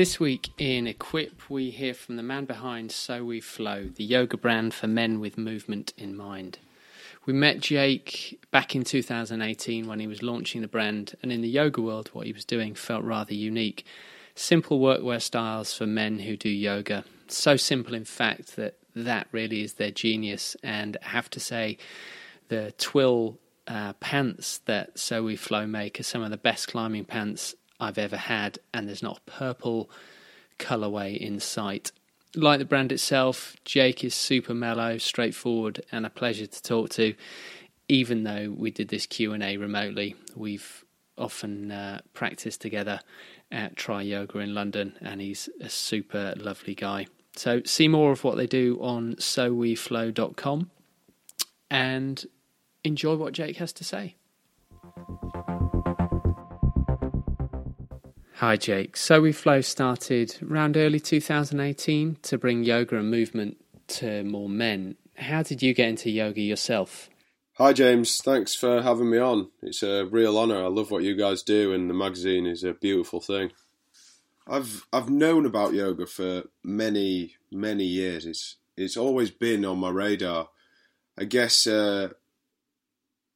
This week in Equip, we hear from the man behind So We Flow, the yoga brand for men with movement in mind. We met Jake back in 2018 when he was launching the brand, and in the yoga world, what he was doing felt rather unique. Simple workwear styles for men who do yoga. So simple, in fact, that that really is their genius. And I have to say, the twill uh, pants that So We Flow make are some of the best climbing pants I've ever had, and there's not a purple colorway in sight. Like the brand itself, Jake is super mellow, straightforward, and a pleasure to talk to. Even though we did this Q and A remotely, we've often uh, practiced together at Triyoga in London, and he's a super lovely guy. So see more of what they do on soweflow.com and enjoy what Jake has to say. Hi, Jake. So we Flow started around early 2018 to bring yoga and movement to more men. How did you get into yoga yourself? Hi, James. Thanks for having me on. It's a real honour. I love what you guys do, and the magazine is a beautiful thing. I've I've known about yoga for many many years. It's it's always been on my radar. I guess uh,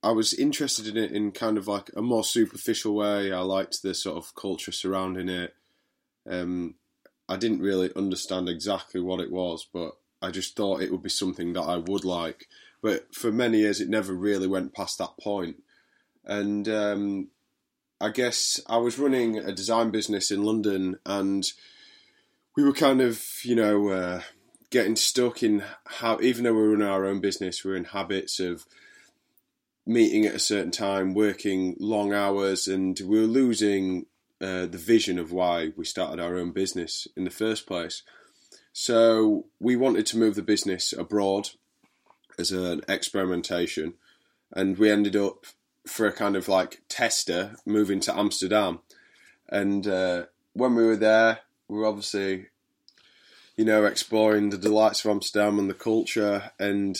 I was interested in it in kind of like a more superficial way. I liked the sort of culture surrounding it. Um, I didn't really understand exactly what it was, but I just thought it would be something that I would like. But for many years, it never really went past that point. And um, I guess I was running a design business in London, and we were kind of, you know, uh, getting stuck in how, even though we were in our own business, we were in habits of meeting at a certain time, working long hours, and we were losing uh, the vision of why we started our own business in the first place. So we wanted to move the business abroad as an experimentation, and we ended up for a kind of like tester moving to Amsterdam. And uh, when we were there, we were obviously, you know, exploring the delights of Amsterdam and the culture. And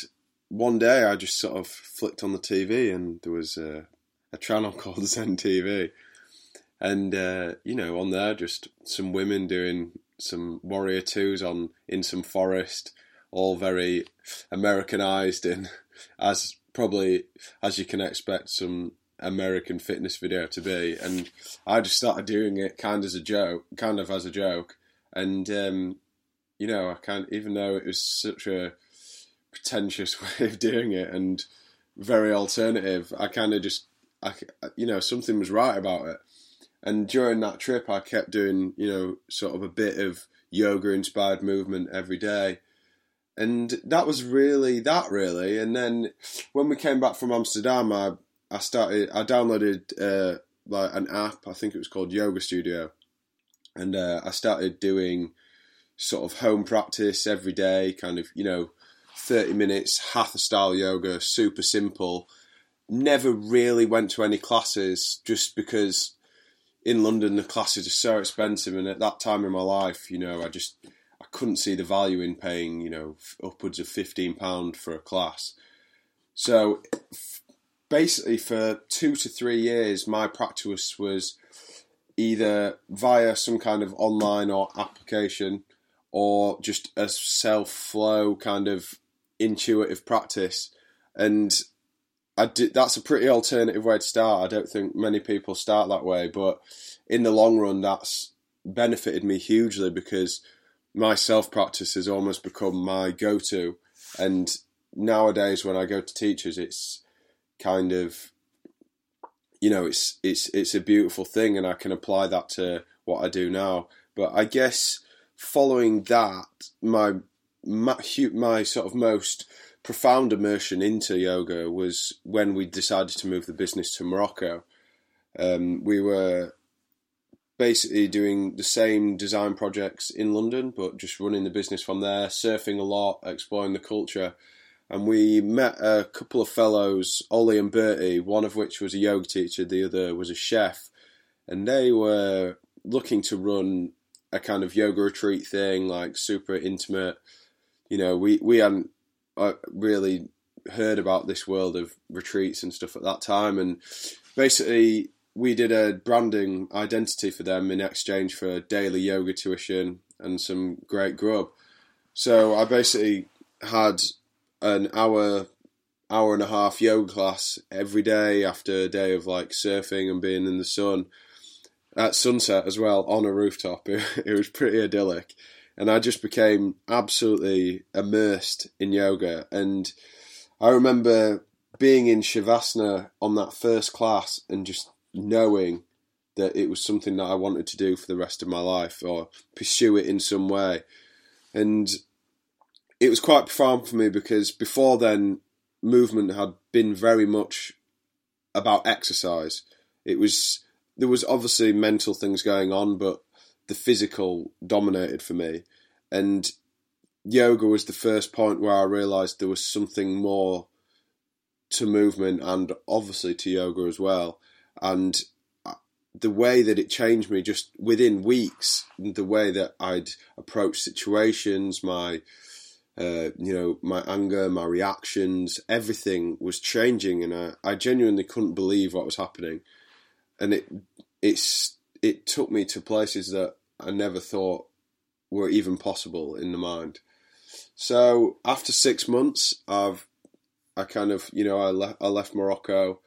one day I just sort of flicked on the TV and there was a, a channel called Zen TV. And, uh, you know, on there, just some women doing some Warrior Twos on in some forest, all very Americanized and as probably as you can expect some American fitness video to be. And I just started doing it kind of as a joke, kind of as a joke. And um, you know, I can't even though it was such a pretentious way of doing it and very alternative. I kind of just, I, you know, something was right about it. And during that trip, I kept doing, you know, sort of a bit of yoga inspired movement every day. And that was really that, really. And then when we came back from Amsterdam, I, I started, I downloaded uh, like an app, I think it was called Yoga Studio. And uh, I started doing sort of home practice every day, kind of, you know, 30 minutes, hatha style yoga, super simple. Never really went to any classes just because in London the classes are so expensive, and at that time in my life, you know, I just I couldn't see the value in paying, you know, upwards of fifteen pound for a class. So basically, for two to three years, my practice was either via some kind of online or application, or just a self flow kind of intuitive practice, and I did, that's a pretty alternative way to start. I don't think many people start that way, but in the long run, that's benefited me hugely because my self practice has almost become my go to. And nowadays, when I go to teachers, it's kind of you know it's it's it's a beautiful thing, and I can apply that to what I do now. But I guess following that, my my, my sort of most profound immersion into yoga was when we decided to move the business to Morocco. Um, we were basically doing the same design projects in London, but just running the business from there, surfing a lot, exploring the culture. And we met a couple of fellows, Ollie and Bertie, one of which was a yoga teacher, the other was a chef. And they were looking to run a kind of yoga retreat thing, like super intimate, you know, we we hadn't uh, really heard about this world of retreats and stuff at that time, and basically we did a branding identity for them in exchange for daily yoga tuition and some great grub. So I basically had an hour, hour and a half yoga class every day after a day of like surfing and being in the sun at sunset as well on a rooftop. It, it was pretty idyllic. And I just became absolutely immersed in yoga. And I remember being in Shavasana on that first class and just knowing that it was something that I wanted to do for the rest of my life or pursue it in some way. And it was quite profound for me because before then, movement had been very much about exercise. It was there was obviously mental things going on, but the physical dominated for me. And yoga was the first point where I realised there was something more to movement and obviously to yoga as well. And the way that it changed me just within weeks, the way that I'd approach situations, my uh, you know, my anger, my reactions, everything was changing, and I, I genuinely couldn't believe what was happening, and it it's it took me to places that I never thought were even possible in the mind. So after six months, I've I kind of you know I left I left Morocco,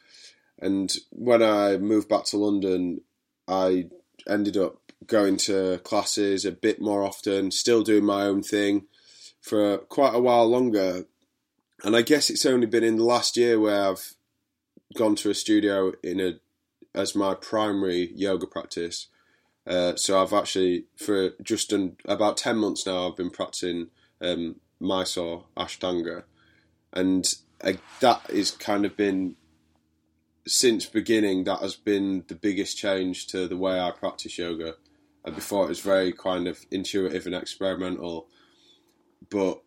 and when I moved back to London, I ended up going to classes a bit more often, still doing my own thing for quite a while longer. And I guess it's only been in the last year where I've gone to a studio in a as my primary yoga practice. Uh, so I've actually for just an, about ten months now I've been practicing um, Mysore Ashtanga, and uh, that is kind of been since beginning that has been the biggest change to the way I practice yoga. And before it was very kind of intuitive and experimental, but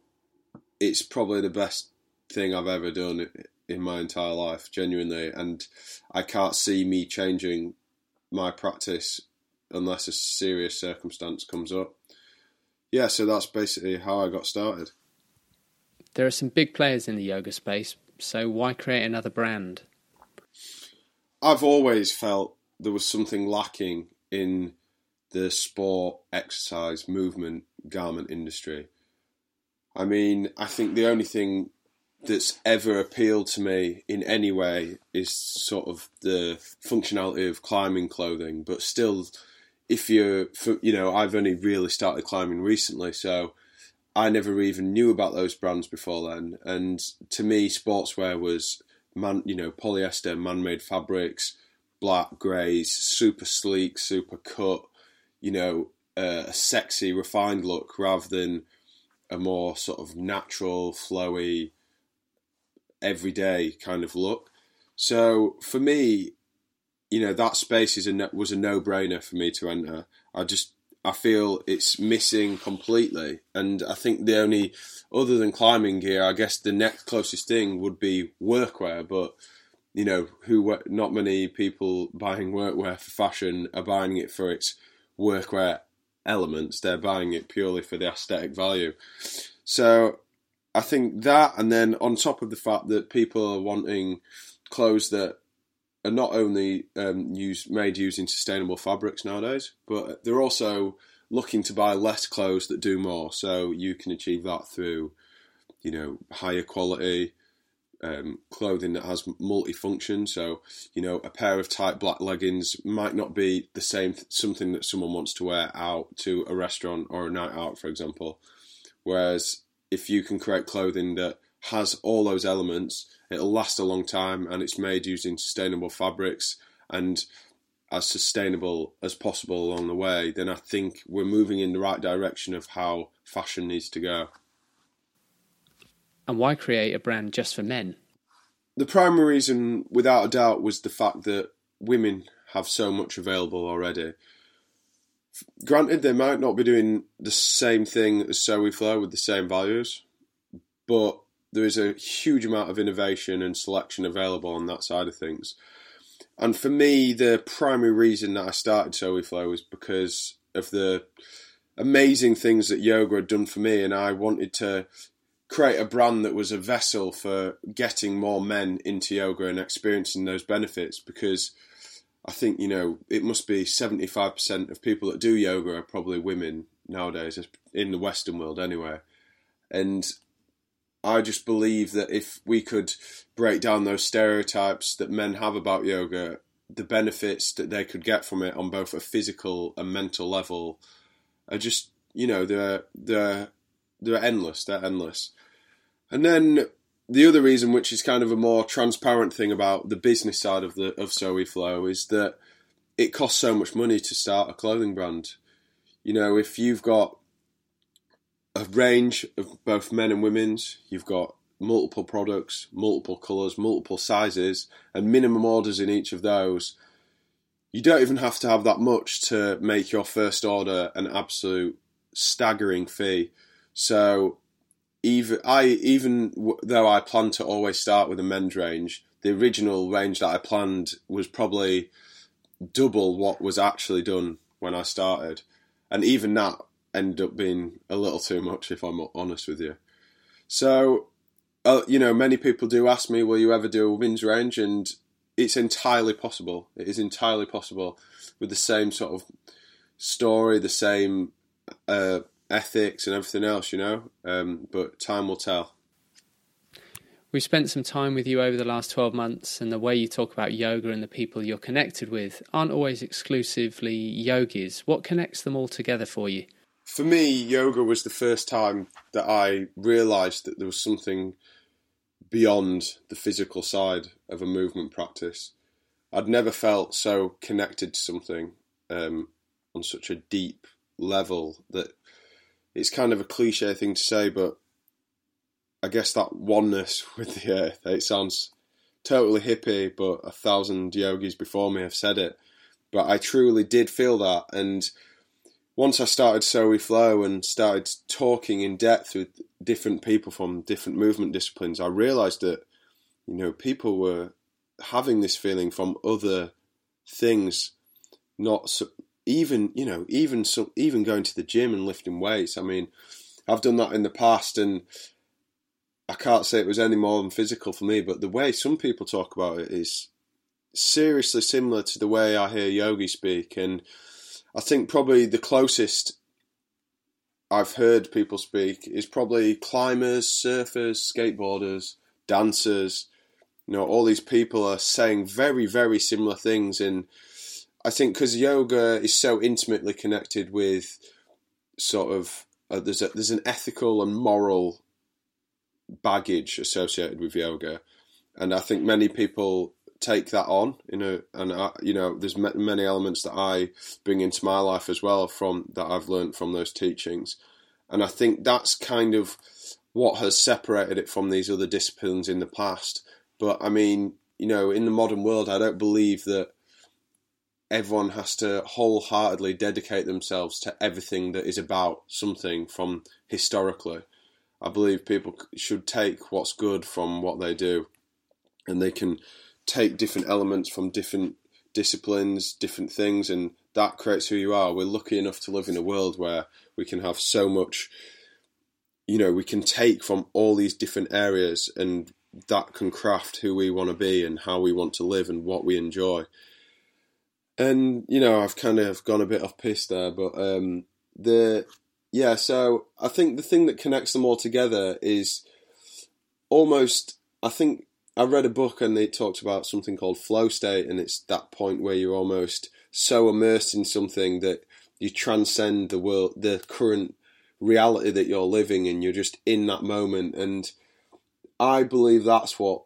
it's probably the best thing I've ever done in my entire life, genuinely. And I can't see me changing my practice unless a serious circumstance comes up. Yeah, so that's basically how I got started. There are some big players in the yoga space, so why create another brand? I've always felt there was something lacking in the sport, exercise, movement, garment industry. I mean, I think the only thing that's ever appealed to me in any way is sort of the functionality of climbing clothing, but still, if you're, you know, I've only really started climbing recently, so I never even knew about those brands before then. And to me, sportswear was man, you know, polyester, man-made fabrics, black greys, super sleek, super cut, you know, uh, a sexy, refined look rather than a more sort of natural, flowy, everyday kind of look. So for me, you know, that space is a was a no-brainer for me to enter. I just I feel it's missing completely, and I think the only other than climbing gear, I guess the next closest thing would be workwear. But you know, who not many people buying workwear for fashion are buying it for its workwear elements. They're buying it purely for the aesthetic value. So I think that, and then on top of the fact that people are wanting clothes that are not only um, used made using sustainable fabrics nowadays, but they're also looking to buy less clothes that do more. So you can achieve that through, you know, higher quality um, clothing that has multifunction. So you know, a pair of tight black leggings might not be the same something that someone wants to wear out to a restaurant or a night out, for example. Whereas if you can create clothing that has all those elements, it'll last a long time and it's made using sustainable fabrics and as sustainable as possible along the way, then I think we're moving in the right direction of how fashion needs to go. And why create a brand just for men? The primary reason, without a doubt, was the fact that women have so much available already. Granted, they might not be doing the same thing as So We Flow with the same values, but there is a huge amount of innovation and selection available on that side of things. And for me, the primary reason that I started So We Flow was because of the amazing things that yoga had done for me, and I wanted to create a brand that was a vessel for getting more men into yoga and experiencing those benefits because I think you know it must be seventy five percent of people that do yoga are probably women nowadays in the Western world anyway, and I just believe that if we could break down those stereotypes that men have about yoga, the benefits that they could get from it on both a physical and mental level are just you know they're they're they're endless. They're endless. And then the other reason, which is kind of a more transparent thing about the business side of the of Flow, is that it costs so much money to start a clothing brand. You know, if you've got a range of both men and women's, you've got multiple products, multiple colours, multiple sizes, and minimum orders in each of those. You don't even have to have that much to make your first order an absolute staggering fee. So even I even though I plan to always start with a men's range, the original range that I planned was probably double what was actually done when I started, and even that ended up being a little too much if I'm honest with you. So, uh, you know, many people do ask me, "Will you ever do a women's range?" and it's entirely possible. It is entirely possible with the same sort of story, the same uh, ethics and everything else, you know. Um, but time will tell. We've spent some time with you over the last 12 months, and the way you talk about yoga and the people you're connected with aren't always exclusively yogis. What connects them all together for you? For me, yoga was the first time that I realised that there was something beyond the physical side of a movement practice. I'd never felt so connected to something um, on such a deep level that it's kind of a cliche thing to say, but I guess that oneness with the earth. It sounds totally hippie, but a thousand yogis before me have said it. But I truly did feel that, and once I started So We Flow and started talking in depth with different people from different movement disciplines, I realised that you know people were having this feeling from other things, not even you know even some even going to the gym and lifting weights. I mean, I've done that in the past, and I can't say it was any more than physical for me. But the way some people talk about it is seriously similar to the way I hear yogi speak, and I think probably the closest I've heard people speak is probably climbers, surfers, skateboarders, dancers. You know, all these people are saying very, very similar things in I think because yoga is so intimately connected with sort of uh, there's a there's an ethical and moral baggage associated with yoga, and I think many people take that on you know and I, you know there's many elements that I bring into my life as well from that I've learned from those teachings. And I think that's kind of what has separated it from these other disciplines in the past. But I mean you know in the modern world I don't believe that everyone has to wholeheartedly dedicate themselves to everything that is about something from historically. I believe people should take what's good from what they do, and they can take different elements from different disciplines, different things, and that creates who you are. We're lucky enough to live in a world where we can have so much, you know, we can take from all these different areas, and that can craft who we want to be and how we want to live and what we enjoy and you know I've kind of gone a bit off piece there, but um, the yeah. So I think the thing that connects them all together is almost. I think I read a book and they talked about something called flow state, and it's that point where you're almost so immersed in something that you transcend the world, the current reality that you're living, and you're just in that moment. And I believe that's what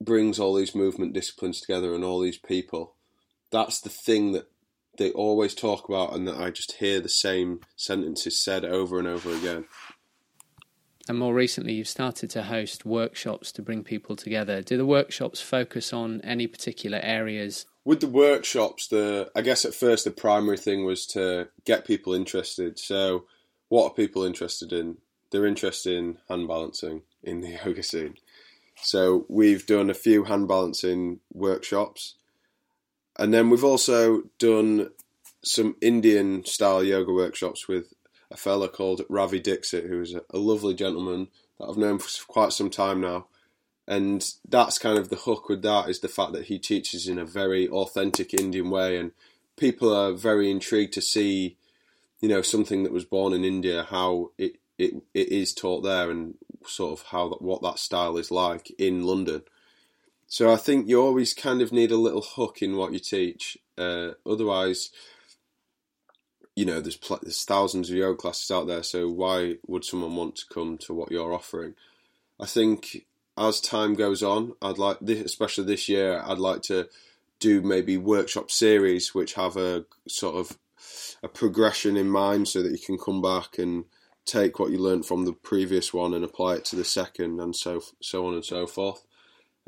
brings all these movement disciplines together and all these people that's the thing that they always talk about, and that I just hear the same sentences said over and over again. And more recently, you've started to host workshops to bring people together. Do the workshops focus on any particular areas? With the workshops, the I guess at first the primary thing was to get people interested. So, what are people interested in? They're interested in hand balancing in the yoga scene. So, we've done a few hand balancing workshops and then we've also done some Indian style yoga workshops with a fella called Ravi Dixit, who is a, a lovely gentleman that I've known for quite some time now. And that's kind of the hook with that is the fact that he teaches in a very authentic Indian way, and people are very intrigued to see, you know, something that was born in India, how it it, it is taught there, and sort of how that, what that style is like in London. So I think you always kind of need a little hook in what you teach. Uh, otherwise, you know, there's pl- there's thousands of yoga classes out there. So why would someone want to come to what you're offering? I think as time goes on, I'd like, this, especially this year, I'd like to do maybe workshop series which have a sort of a progression in mind, so that you can come back and take what you learned from the previous one and apply it to the second, and so so on and so forth.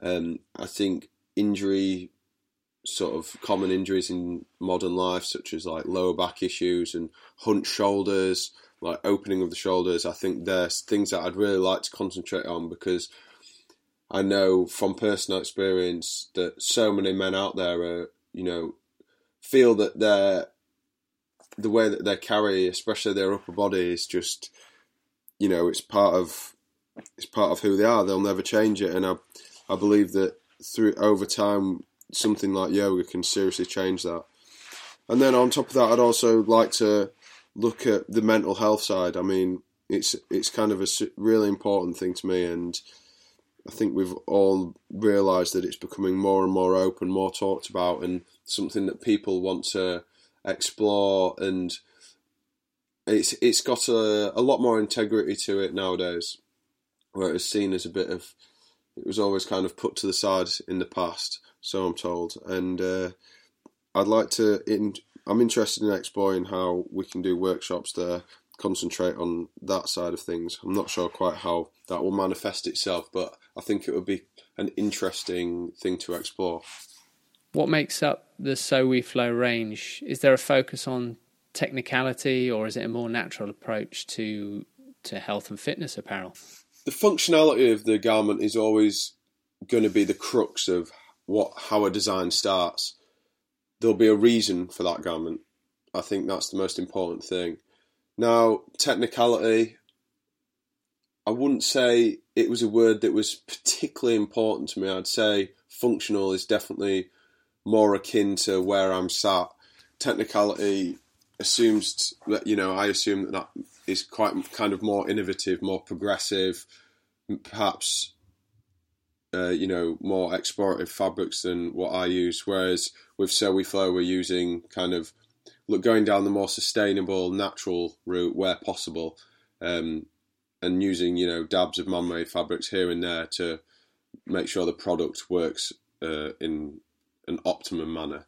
Um, I think injury, sort of common injuries in modern life, such as like lower back issues and hunched shoulders, like opening of the shoulders. I think there's things that I'd really like to concentrate on because I know from personal experience that so many men out there are, you know, feel that their the way that they carry, especially their upper body, is just, you know, it's part of it's part of who they are. They'll never change it, and I I believe that through over time, something like yoga can seriously change that. And then on top of that, I'd also like to look at the mental health side. I mean, it's it's kind of a really important thing to me, and I think we've all realised that it's becoming more and more open, more talked about, and something that people want to explore. And it's it's got a, a lot more integrity to it nowadays, where it's seen as a bit of it was always kind of put to the side in the past. So I'm told, and uh, I'd like to. In, I'm interested in exploring how we can do workshops there concentrate on that side of things. I'm not sure quite how that will manifest itself, but I think it would be an interesting thing to explore. What makes up the So We Flow range? Is there a focus on technicality, or is it a more natural approach to to health and fitness apparel? The functionality of the garment is always going to be the crux of what how a design starts. There'll be a reason for that garment. I think that's the most important thing. Now, technicality, I wouldn't say it was a word that was particularly important to me. I'd say functional is definitely more akin to where I'm sat. Technicality assumes that, you know, I assume that that is quite kind of more innovative, more progressive, perhaps, uh, you know, more explorative fabrics than what I use. Whereas with So We Flow, we're using kind of look going down the more sustainable, natural route where possible, um, and using you know dabs of man-made fabrics here and there to make sure the product works uh, in an optimum manner.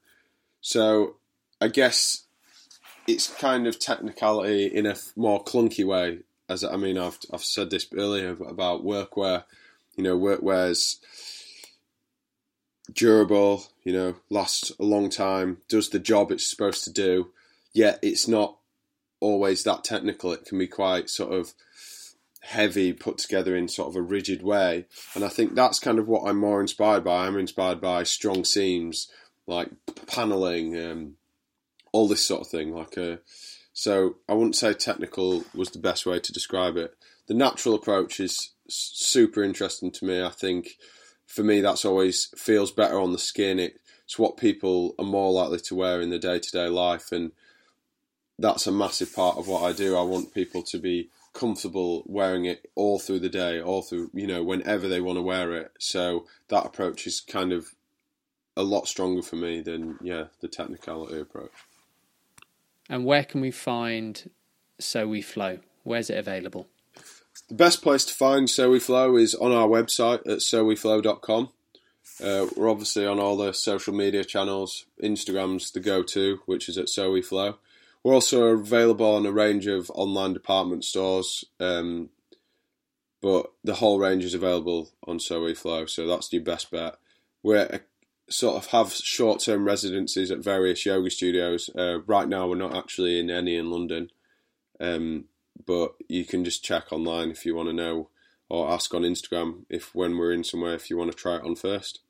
So I guess it's kind of technicality in a more clunky way. As I mean, I've I've said this earlier about workwear. You know, workwear's durable, you know, lasts a long time, does the job it's supposed to do, yet it's not always that technical. It can be quite sort of heavy, put together in sort of a rigid way. And I think that's kind of what I'm more inspired by. I'm inspired by strong seams, like paneling, um, all this sort of thing. Like uh, so I wouldn't say technical was the best way to describe it. The natural approach is super interesting to me. I think for me, that's always feels better on the skin. it's what people are more likely to wear in their day to day life, and that's a massive part of what I do. I want people to be comfortable wearing it all through the day, all through you know whenever they want to wear it. So that approach is kind of a lot stronger for me than yeah the technicality approach. And where can we find So We Flow? Where's it available? The best place to find So We Flow is on our website at soweflow.com. Uh, we're obviously on all the social media channels. Instagram's the go-to, which is at So We Flow. We're also available on a range of online department stores, um, but the whole range is available on So We Flow, so that's your best bet. We sort of have short-term residencies at various yoga studios. Uh, right now, we're not actually in any in London. Um, but you can just check online if you want to know or ask on Instagram if when we're in somewhere if you want to try it on first.